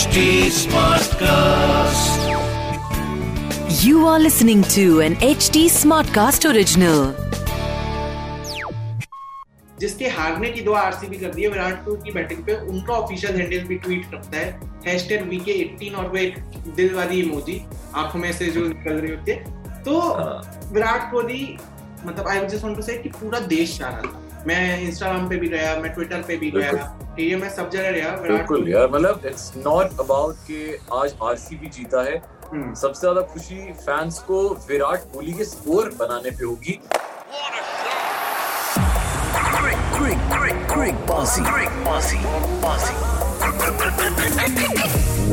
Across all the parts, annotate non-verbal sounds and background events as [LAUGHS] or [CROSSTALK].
HD Smartcast. You are listening to an HD Smartcast original. जिसके हारने की दुआ आरसीबी कर दी है विराट कोहली की बैटिंग पे उनका ऑफिशियल हैंडल भी ट्वीट करता है। हैशटैग वीके 18 और वो एक दिल वाली इमोजी आँखों में से जो निकल रही होती है। तो विराट कोहली मतलब आई जस्ट वांट टू से कि पूरा देश चाह रहा था। मैं इंस्टाग्राम पे भी गया मैं ट्विटर पे भी गया। ठीक है मैं सब जगह गया बिल्कुल यार मतलब इट्स नॉट अबाउट कि आज आरसीबी जीता है। हम्म, सबसे ज़्यादा खुशी फैंस को विराट कोहली के स्कोर बनाने पे होगी।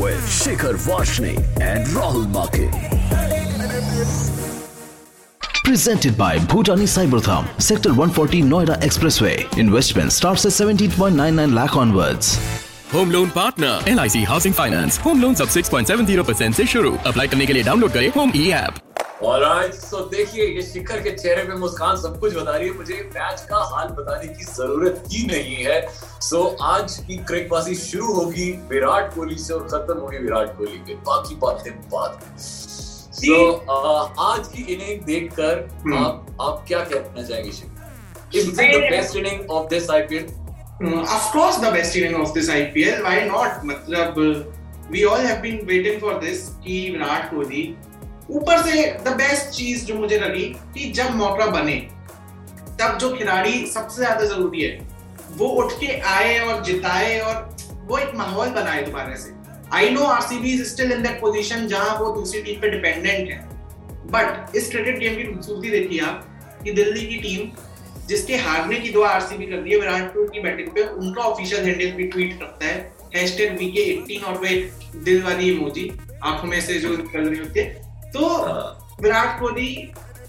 With Shikhar and Rahul Make. Presented by Bhutani Cybertham, Sector 140 Noida Expressway. Investment starts at 17.99 lakh onwards. Home loan partner L I C housing finance home loan सब 6.70 परसेंट ऐसी शुरू. अप्लाई करने के लिए डाउनलोड करें Home E app alright so देखिए ये शिखर के चेहरे पे मुस्कान सब कुछ बता रही है। मुझे मैच का हाल बताने की ज़रूरत ही नहीं है। सो आज की क्रिकबाजी शुरू होगी विराट कोहली से और खत्म होगी विराट कोहली के। बाकी बातें बाद में। सो आज की इनिंग देखकर हम्म। आप आप क्या कहना चाहेंगे Shikhar is the best inning of this IPL of course the best inning of this IPL why not? मतलब we all have been waiting for this कि विराट कोहली ऊपर से द बेस्ट चीज़ जो मुझे लगी कि जब मौका बने तब जो खिलाड़ी सबसे ज़्यादा ज़रूरी है वो उठ के आए और जिताए और वो एक माहौल बनाए दोबारा से। I know RCB is still in that position जहाँ वो दूसरी टीम पे डिपेंडेंट है। बट इस क्रिकेट गेम की खूबसूरती देखिए आप कि दिल्ली की टीम जिसके हारने की दुआ आरसीबी कर दी है विराट कोहली की बैटिंग पे उनका ऑफिशियल हैंडल भी ट्वीट करता है। हैशटैग वीके 18 और वो दिल वाली इमोजी आँखों में से जो निकल रही होती है। तो विराट कोहली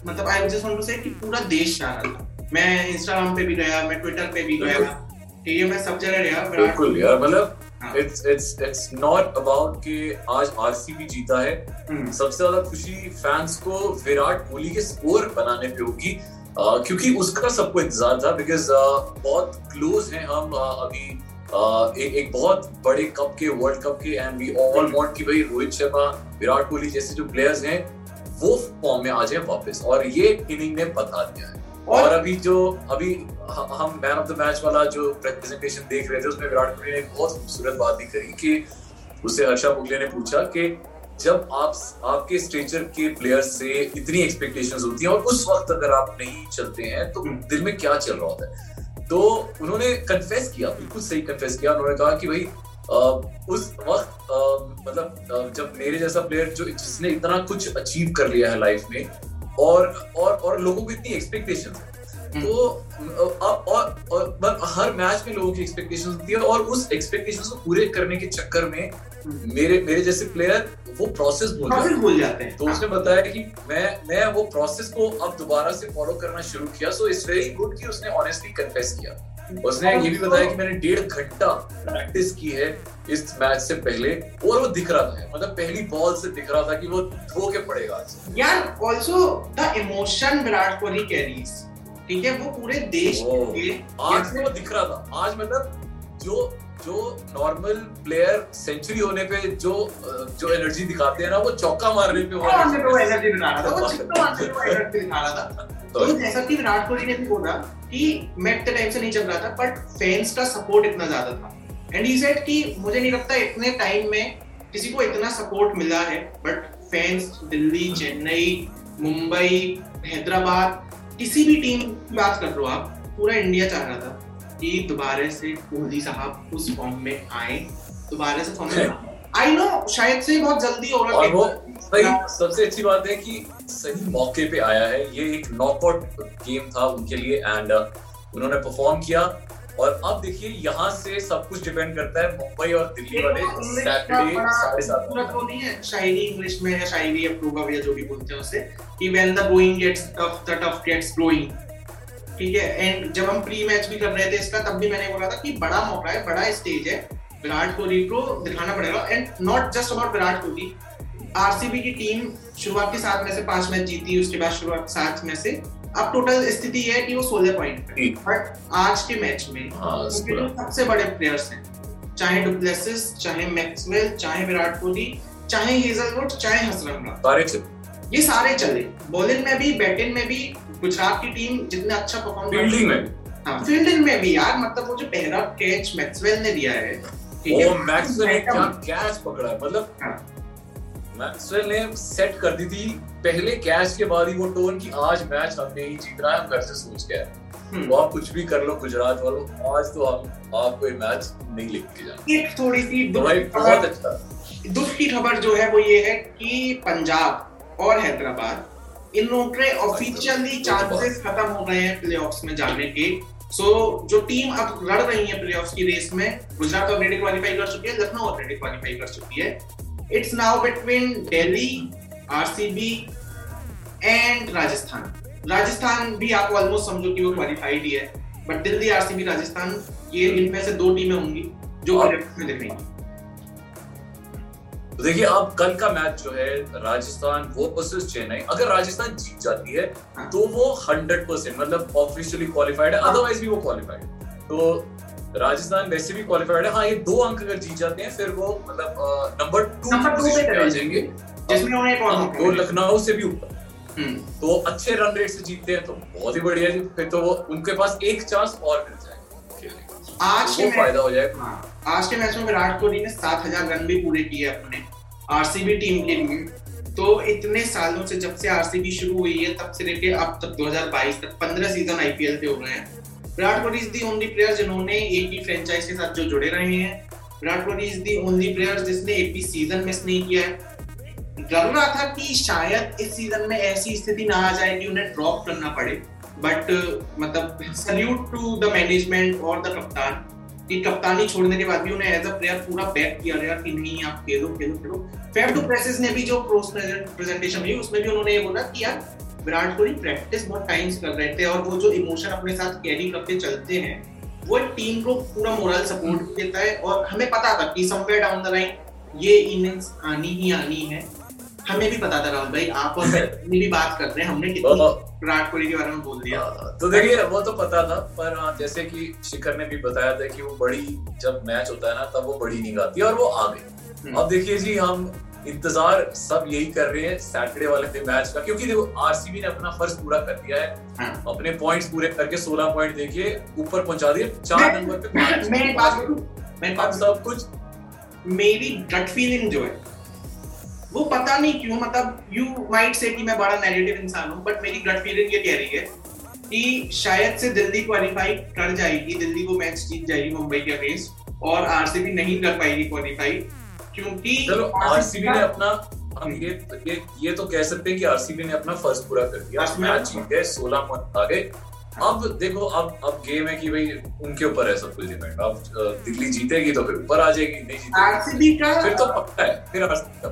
मतलब आई जस्ट वांट टू से कि पूरा देश चाह रहा था। मैं इंस्टाग्राम पे भी गया मैं ट्विटर पे भी गया। ठीक है मैं सब जगह गया विराट बिल्कुल यार मतलब हाँ। It's it's it's not about कि आज आरसीबी जीता है। हम्म, सबसे ज़्यादा खुशी फैंस को विराट कोहली के स्कोर बनाने पे होगी। क्योंकि उसका सबको इंतज़ार था बिकॉज़ बहुत क्लोज हैं हम अभी एक एक बहुत बड़े कप के वर्ल्ड कप के एंड वी ऑल वांट कि भाई रोहित शर्मा विराट कोहली जैसे जो प्लेयर्स हैं वो फॉर्म में आ जाए वापस। और ये इनिंग ने बता दिया है। और अभी जो अभी हम मैन ऑफ़ द मैच वाला जो प्रेजेंटेशन देख रहे थे उसमें विराट कोहली ने एक बहुत खूबसूरत बात भी करी कि उससे हर्षा मुगले ने पूछा कि जब आप आपके स्टेचर के प्लेयर से इतनी एक्सपेक्टेशंस होती हैं और उस वक्त अगर आप नहीं चलते हैं तो हम्म। दिल में क्या चल रहा होता है तो उन्होंने कन्फेस किया बिल्कुल सही कन्फेस किया उन्होंने कहा कि भाई उस वक्त मतलब जब मेरे जैसा प्लेयर जो जिसने इतना कुछ अचीव कर लिया है लाइफ में और और और लोगों को इतनी एक्सपेक्टेशन तो अ, अब और, और मतलब हर मैच में लोगों की एक्सपेक्टेशंस होती है और उस एक्सपेक्टेशंस को पूरे करने के चक्कर में मेरे मेरे जैसे प्लेयर वो प्रोसेस भूल जाते भूल जाते हैं। तो उसने बताया कि मैं मैं वो प्रोसेस को अब दोबारा से फॉलो करना शुरू किया। सो इट्स वेरी गुड कि उसने ऑनेस्टली कन्फेस किया। उसने ये भी बताया कि मैंने डेढ़ घंटा प्रैक्टिस की है इस मैच से पहले और वो दिख रहा था। मतलब पहली बॉल से दिख रहा था कि वो धो के पड़ेगा यार also the emotion Virat Kohli carries ठीक है? वो पूरे देश के आज वो दिख रहा था। आज मतलब जो जो नॉर्मल प्लेयर सेंचुरी होने पे जो जो एनर्जी दिखाते हैं ना वो चौका मारने पे वो वो एनर्जी दिखा रहा था। वो जितना मारने पे वो एनर्जी दिखा रहा था। [LAUGHS] तो जैसा कि विराट कोहली ने भी बोला कि मैं इतने टाइम से नहीं चल रहा था बट फैंस का सपोर्ट इतना ज़्यादा था। एंड ही सेड कि मुझे नहीं लगता इतने टाइम में किसी को इतना सपोर्ट मिला है बट फैंस दिल्ली चेन्नई मुंबई हैदराबाद किसी भी टीम की बात कर रहे हो आप पूरा इंडिया चाह रहा था। कि दोबारा से कोहली साहब उस फॉर्म में आए। दोबारा से फॉर्म में आई नो शायद से बहुत जल्दी होगा और वो कि- सही सबसे अच्छी बात है कि सही मौके पे आया है। ये एक नॉकआउट गेम था उनके लिए एंड उन्होंने परफॉर्म किया। और अब देखिए यहाँ से सब कुछ डिपेंड करता है मुंबई और दिल्ली वाले सैटरडे साढ़े सात वो नहीं है। शायरी इंग्लिश में या शायरी अप्रूव या जो भी बोलते हैं उसे कि when the going gets tough the tough gets growing ठीक है? एंड जब हम प्री मैच भी कर रहे थे इसका तब भी मैंने बोला था कि बड़ा मौका है बड़ा स्टेज है विराट कोहली को दिखाना पड़ेगा। And not just about Virat Kohli RCB की टीम शुरुआत के सात में से पाँच मैच जीती उसके बाद शुरुआत सात में से। अब टोटल स्थिति है कि वो सोलह पॉइंट बट आज के मैच में जो सबसे बड़े प्लेयर्स हैं चाहे डुप्लेसिस चाहे मैक्सवेल चाहे विराट कोहली चाहे हेजलवुड चाहे हसरंगा सारे ये सारे चले। बॉलिंग में भी बैटिंग में भी गुजरात की टीम जितना अच्छा परफॉर्म फील्डिंग में हाँ फील्डिंग में भी यार मतलब वो जो पहला कैच मैक्सवेल ने दिया है ओ मैक्सवेल ने क्या कैच पकड़ा है? मतलब हाँ। मैक्सवेल ने सेट कर दी थी पहले कैच के बाद ही वो टोन की आज मैच हमने ही जीतना है हम घर से सोच के आए हम्म। तो आप कुछ भी कर लो गुजरात वालों आज तो हम आपको ये मैच नहीं लेके जाना एक थोड़ी सी तो दुख बहुत अच्छा। दुख की खबर जो है वो ये है कि पंजाब और हैदराबाद इन लोगों के ऑफिशियली चांसेस खत्म हो गए हैं प्लेऑफ्स में जाने के। सो so, जो टीम अब लड़ रही है प्लेऑफ्स की रेस में गुजरात ऑलरेडी क्वालिफाई कर चुकी है लखनऊ ऑलरेडी क्वालिफाई कर चुकी है। It's now between Delhi RCB and Rajasthan Rajasthan भी आप ऑलमोस्ट समझो कि वो क्वालिफाइड ही है बट दिल्ली आरसीबी राजस्थान ये इनमें से दो टीमें होंगी जो प्लेऑफ्स में दिखेंगी। तो देखिए अब कल का मैच जो है राजस्थान वो वर्सेस चेन्नई अगर राजस्थान जीत जाती है हाँ। तो वो 100 परसेंट मतलब ऑफिशियली क्वालिफाइड है हाँ। अदरवाइज़ भी वो क्वालिफाइड है। तो राजस्थान वैसे भी क्वालिफाइड है। हाँ ये दो अंक अगर जीत जाते हैं फिर वो मतलब नंबर टू Number पे आ जाएँगे। हाँ, तो मिलेगा। लखनऊ से भी ऊपर। हम्म, तो अच्छे रन रेट से जीतते हैं तो बहुत ही बढ़िया जी। फिर तो वो उनके पास एक चांस और मिल जाएगा। का आज के वो फ़ायदा हो जाएगा। हाँ, आज के मैच में विराट कोहली ने सात हज़ार रन भी पूरे किए अपने। आरसीबी टीम के लिए। तो इतने सालों से जब से आरसीबी शुरू हुई है, तब से लेके अब तक 2022 तक 15 सीज़न आईपीएल के हो गए हैं। Virat Kohli is the only player जिन्होंने एक ही फ्रेंचाइज के साथ जो जुड़े रहे हैं। Virat Kohli is the only player जिसने एक भी सीज़न मिस नहीं किया है। डर रहा था कि शायद इस सीज़न में ऐसी स्थिति ना आ जाए कि उन्हें ड्रॉप करना पड़े। बट मतलब सल्यूट टू द मैनेजमेंट और द कप्तान कि कप्तानी छोड़ने के बाद भी उन्हें एज अ प्लेयर पूरा बैक किया गया कि नहीं, आप खेलो खेलो खेलो। फेफ टू प्रेसेस ने भी जो प्रोस प्रेजेंटेशन हुई, उसमें भी उन्होंने ये बोला कि यार, विराट कोहली प्रैक्टिस बहुत टाइम्स कर रहे थे और वो जो इमोशन अपने साथ कैरी करके चलते हैं, वो टीम को पूरा मोरल सपोर्ट देता है और हमें पता था कि समवेयर डाउन द लाइन ये इनिंग्स आनी ही आनी है। हमें भी पता था राहुल भाई आप और मैं [LAUGHS] भी बात कर रहे हैं हमने कितनी तो- विराट कोहली के बारे में बोल दिया। हाँ, तो देखिए वो तो पता था पर हाँ, जैसे कि शिखर ने भी बताया था कि वो बड़ी जब मैच होता है ना तब वो बड़ी नहीं गाती और वो आ गई। हम्म। अब देखिए जी हम इंतज़ार सब यही कर रहे हैं सैटरडे वाले मैच का क्योंकि देखो आरसीबी ने अपना फ़र्ज़ पूरा कर दिया है। हाँ। अपने पॉइंट्स पूरे करके 16 पॉइंट देखिए ऊपर पहुँचा दिए चार नंबर पे मैं बात बोलूँ मैं सब कुछ मेरी गट फीलिंग जो है वो पता नहीं क्यों मतलब यू माइट से कि मैं बड़ा नेगेटिव इंसान हूँ बट मेरी गट फीलिंग ये कह रही है कि शायद से दिल्ली क्वालिफाई कर जाएगी दिल्ली वो मैच जीत जाएगी मुंबई के अगेंस्ट और आरसीबी नहीं कर पाएगी क्वालिफाई क्योंकि चलो आरसीबी ने अपना हम ये ये ये तो कह सकते हैं कि आरसीबी ने अपना फ़र्ज़ पूरा कर दिया फ़र्स्ट मैच। जीत गए 16 पॉइंट आ गए। अब देखो अब अब गेम है कि भाई उनके ऊपर है सब कुछ डिपेंड अब दिल्ली जीतेगी तो फिर ऊपर आ जाएगी नहीं जीतेगी। आरसीबी का फिर तो पक्का है फिर आरसीबी का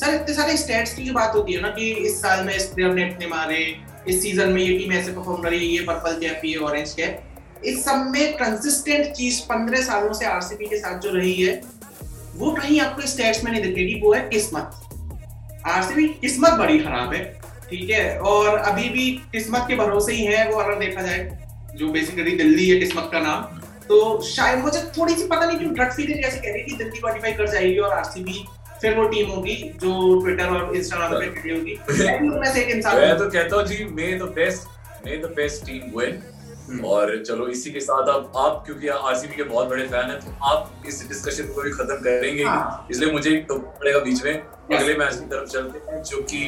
सर, इतने सारे स्टैट्स की जो बात होती है ना कि इस साल में इस प्लेयर ने इतने मारे, इस सीज़न में ये टीम ऐसे परफॉर्म कर रही है ये पर्पल कैप ये ऑरेंज कैप इस सब में कंसिस्टेंट चीज़ पंद्रह सालों से आरसीबी के साथ जो रही है, वो कहीं आपको स्टैट्स में नहीं दिखेगी वो है किस्मत। आरसीबी किस्मत बड़ी खराब है, ठीक है? और अभी भी किस्मत के भरोसे ही है, वो अगर देखा जाए, जो बेसिकली दिल्ली है किस्मत का नाम तो शायद मुझे थोड़ी सी पता नहीं क्यों गट फीलिंग ऐसे कह रही कि दिल्ली क्वालिफाई कर जाएगी और आरसीबी फिर वो टीम होगी जो ट्विटर और इंस्टाग्राम पे खड़ी होगी। [LAUGHS] मैं उनमें से एक इंसान मैं तो कहता हूँ जी may the best may the best team win. और चलो इसी के साथ अब आप क्योंकि आरसीबी के बहुत बड़े फ़ैन हैं तो आप इस डिस्कशन को भी खत्म करेंगे हाँ। इसलिए मुझे एक तो पड़ेगा बीच में। अगले मैच की तरफ़ चलते हैं जो कि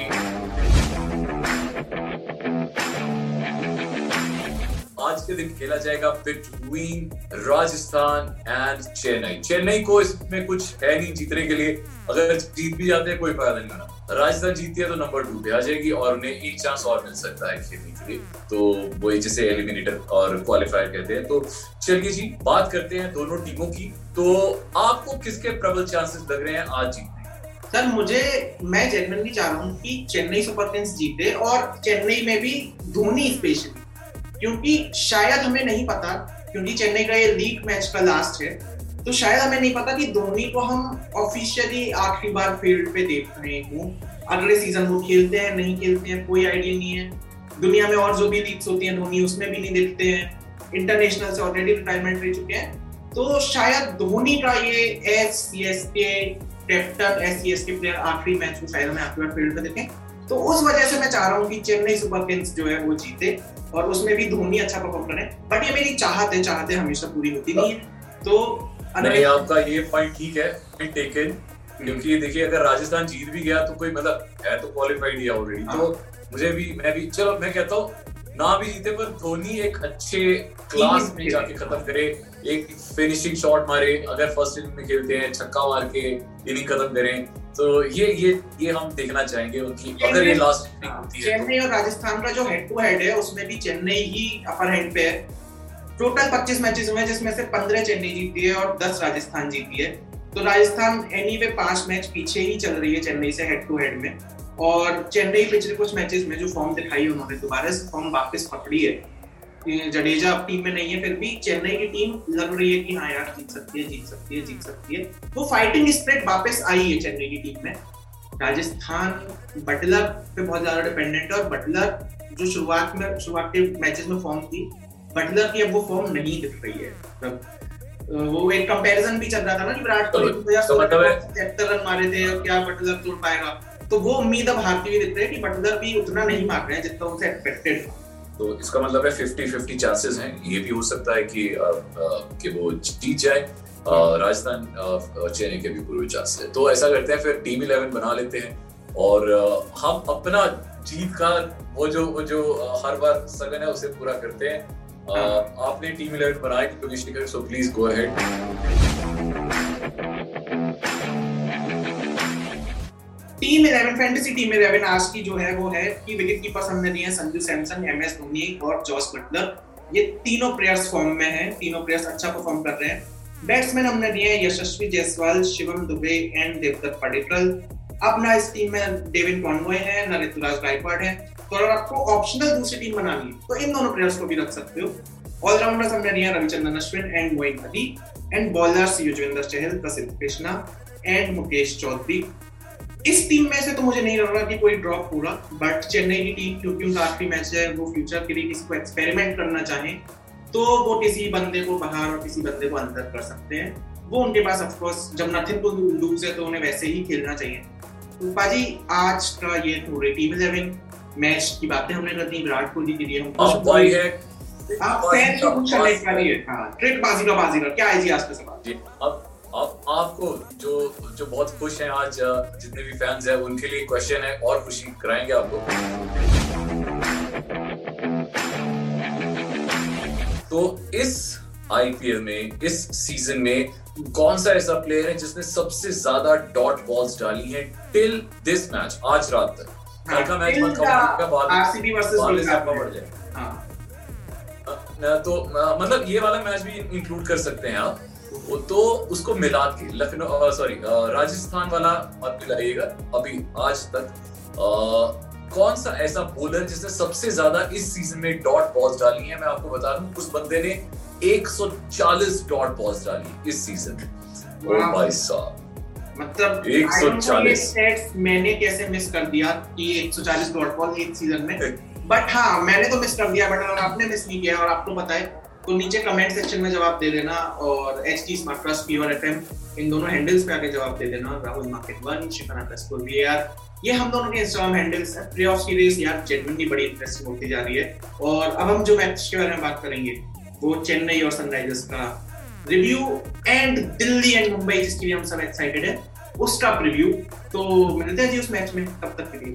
के दिन खेला जाएगा बिटवीन राजस्थान एंड चेन्नई। चेन्नई को इसमें कुछ है नहीं जीतने के लिए। अगर जीत भी जाते हैं, कोई फ़ायदा नहीं होना। राजस्थान जीतती है तो नंबर टू पे आ जाएगी और उन्हें एक चांस और मिल सकता है खेलने के लिए। तो वो जिसे एलिमिनेटर और क्वालिफायर कहते हैं। तो चलिए जी, बात करते हैं दोनों टीमों की। तो आपको किसके प्रबल चांसेस लग रहे हैं आज जीतने सर, मुझे, मैं जेनवनली चाह रहा हूँ कि चेन्नई सुपर किंग्स जीते और चेन्नई में भी धोनी स्पेशली क्योंकि शायद हमें नहीं पता, क्योंकि चेन्नई का ये लीग मैच का लास्ट है तो शायद हमें नहीं पता कि धोनी को हम ऑफिशियली आखिरी बार फ़ील्ड पे देख रहे हूँ। अगले सीज़न वो खेलते हैं, नहीं खेलते हैं, कोई आइडिया नहीं है। दुनिया में और जो भी लीग्स होती हैं, धोनी उसमें भी नहीं देखते हैं। इंटरनेशनल से ऑलरेडी रिटायरमेंट ले चुके हैं। तो शायद धोनी का ये as C S K captain as C S K player आखिरी मैच को शायद हमें आखिरी बार फ़ील्ड में देखें। तो उस वजह से मैं चाह रहा हूँ कि चेन्नई सुपर किंग्स जो है वो जीते और उसमें भी धोनी अच्छा परफॉर्म करे। बट ये मेरी चाहत चाहते हमेशा पूरी होती नहीं है। तो नहीं आपका ये पॉइंट ठीक है टेकन क्योंकि देखिए अगर राजस्थान जीत भी गया तो कोई मतलब है तो क्वालिफाइड ही ऑलरेडी तो हाँ। मुझे भी मैं भी चलो मैं कहता हूँ ना भी जीते पर धोनी एक अच्छे क्लास में जाके खत्म करे। एक फिनिशिंग शॉट मारे अगर फ़र्स्ट इनिंग में खेलते हैं छक्का मार के इनिंग खत्म करें। तो ये ये ये हम देखना चाहेंगे उनकी अगर ये लास्ट होती है तो। चेन्नई और राजस्थान का जो हेड टू हेड है उसमें भी चेन्नई ही अपर हेड पे है। टोटल 25 मैचेस हुए हैं जिसमें से 15 चेन्नई जीती है और 10 राजस्थान जीती है। तो राजस्थान एनी वे पाँच मैच पीछे ही चल रही है चेन्नई से हेड टू हेड में। और चेन्नई पिछले कुछ मैचेस में जो फॉर्म दिखाई उन्होंने दोबारा से फॉर्म वापस पकड़ी है। जडेजा अब टीम में नहीं है फिर भी चेन्नई की टीम लग रही है कि हाँ यार जीत सकती है जीत सकती है जीत सकती है। वो फाइटिंग स्प्रिट वापस आई है चेन्नई की टीम में। राजस्थान बटलर पे बहुत ज़्यादा डिपेंडेंट है और बटलर जो शुरुआत में शुरुआत के मैचेस में फॉर्म थी बटलर की अब वो फॉर्म नहीं दिख रही है। मतलब वो एक कंपैरिजन भी चल रहा था ना कि विराट कोहली तो- दो हज़ार तो सोलह मतलब सत्तर रन मारे थे और क्या बटलर तोड़ पाएगा। तो वो उम्मीद अब हारती हुई दिख रही है कि बटलर भी उतना नहीं मार रहे हैं जितना उनसे एक्सपेक्टेड था। तो इसका मतलब है 50 50 चांसेस हैं। ये भी हो सकता है कि कि वो जीत जाए। राजस्थान चेन्नई के भी पूरे चांसेस है। तो ऐसा करते हैं फिर टीम 11 बना लेते हैं। और हम अपना जीत का वो जो वो जो हर बार सगन है उसे पूरा करते हैं। आपने टीम 11 बनाई commissioner so please go ahead team 11 fantasy team 11 आज की जो है वो है कि विकेट कीपर्स हमने दिए हैं संजू सैमसन एम एस धोनी और जॉस बटलर। ये तीनों प्लेयर्स फॉर्म में हैं, तीनों प्लेयर्स अच्छा परफॉर्म कर रहे हैं। बैट्समैन हमने दिए हैं, यशस्वी जायसवाल, शिवम दुबे एंड देवदत्त पडिक्कल अब ना इस टीम में डेविड कॉनवॉय है ना ऋतुराज गायकवाड है। तो अगर आपको ऑप्शनल दूसरी टीम बनानी है तो इन दोनों प्लेयर्स को भी रख सकते हो। ऑलराउंडर्स हमने दिए हैं Ravichandran Ashwin and Moeen Ali. And bowlers Yuzvendra Chahal Prasidh Krishna and Mukesh Chaudhary. इस टीम में से तो मुझे नहीं लग रहा कि कोई ड्रॉप होगा बट चेन्नई की टीम क्योंकि उनका आखिरी मैच है वो फ्यूचर के लिए किसी को एक्सपेरिमेंट करना चाहें तो वो किसी बंदे को बाहर और किसी बंदे को अंदर कर सकते हैं। वो उनके पास ऑफकोर्स जब नथिंग टू लूज है तो उन्हें वैसे ही खेलना चाहिए। तो पाजी आज का ये थोड़े टीम इलेवन मैच की बातें हमने कर दी विराट कोहली के लिए हम है। आप फ़ैन को कुछ कनेक्ट करिए हाँ। ट्रिक बाजी का बाजी का क्या है जी आज का सवाल? जी अब आपको जो जो बहुत खुश हैं आज जितने भी फैंस हैं उनके लिए क्वेश्चन है और खुशी कराएँगे आपको। तो इस आईपीएल में इस सीज़न में कौन सा ऐसा प्लेयर है जिसने सबसे ज़्यादा डॉट बॉल्स डाली हैं टिल दिस मैच आज रात तक? कल का मैच मत जाए। हाँ। तो मतलब ये वाला मैच भी इंक्लूड कर सकते हैं आप। वो तो उसको मिला के लखनऊ सॉरी राजस्थान वाला मत मिलाइएगा अभी आज तक अ, कौन सा ऐसा बॉलर जिसने सबसे ज़्यादा इस सीज़न में डॉट बॉल्स डाली है? मैं आपको बता दूँ उस बंदे ने 140 डॉट बॉल्स डाली इस सीज़न ओ भाई साहब। मतलब 140 I don't know ये stats मैंने कैसे मिस कर दिया कि 140 डॉट बॉल एक सीज़न में। बट हाँ मैंने तो मिस कर दिया बट अगर आपने मिस नहीं किया और आपको पता है तो नीचे कमेंट सेक्शन में जवाब दे देना और H T smart plus P और एफ़ एम इन दोनों हैंडल्स पे आके जवाब दे देना। Rahul market one Shifna plus four we are ये हम दोनों के इंस्टाग्राम हैंडल्स हैं। प्ले ऑफ़ रेस यार जेन्युइनली बड़ी इंटरेस्टिंग होती जा रही है। और अब हम जो मैच के बारे में बात करेंगे, वो चेन्नई और सनराइजर्स का review and Delhi and Mumbai जिसके लिए हम सब एक्साइटेड है, उसका प्रीव्यू तो मिलते हैं जी उस मैच में। तब तक के लिए.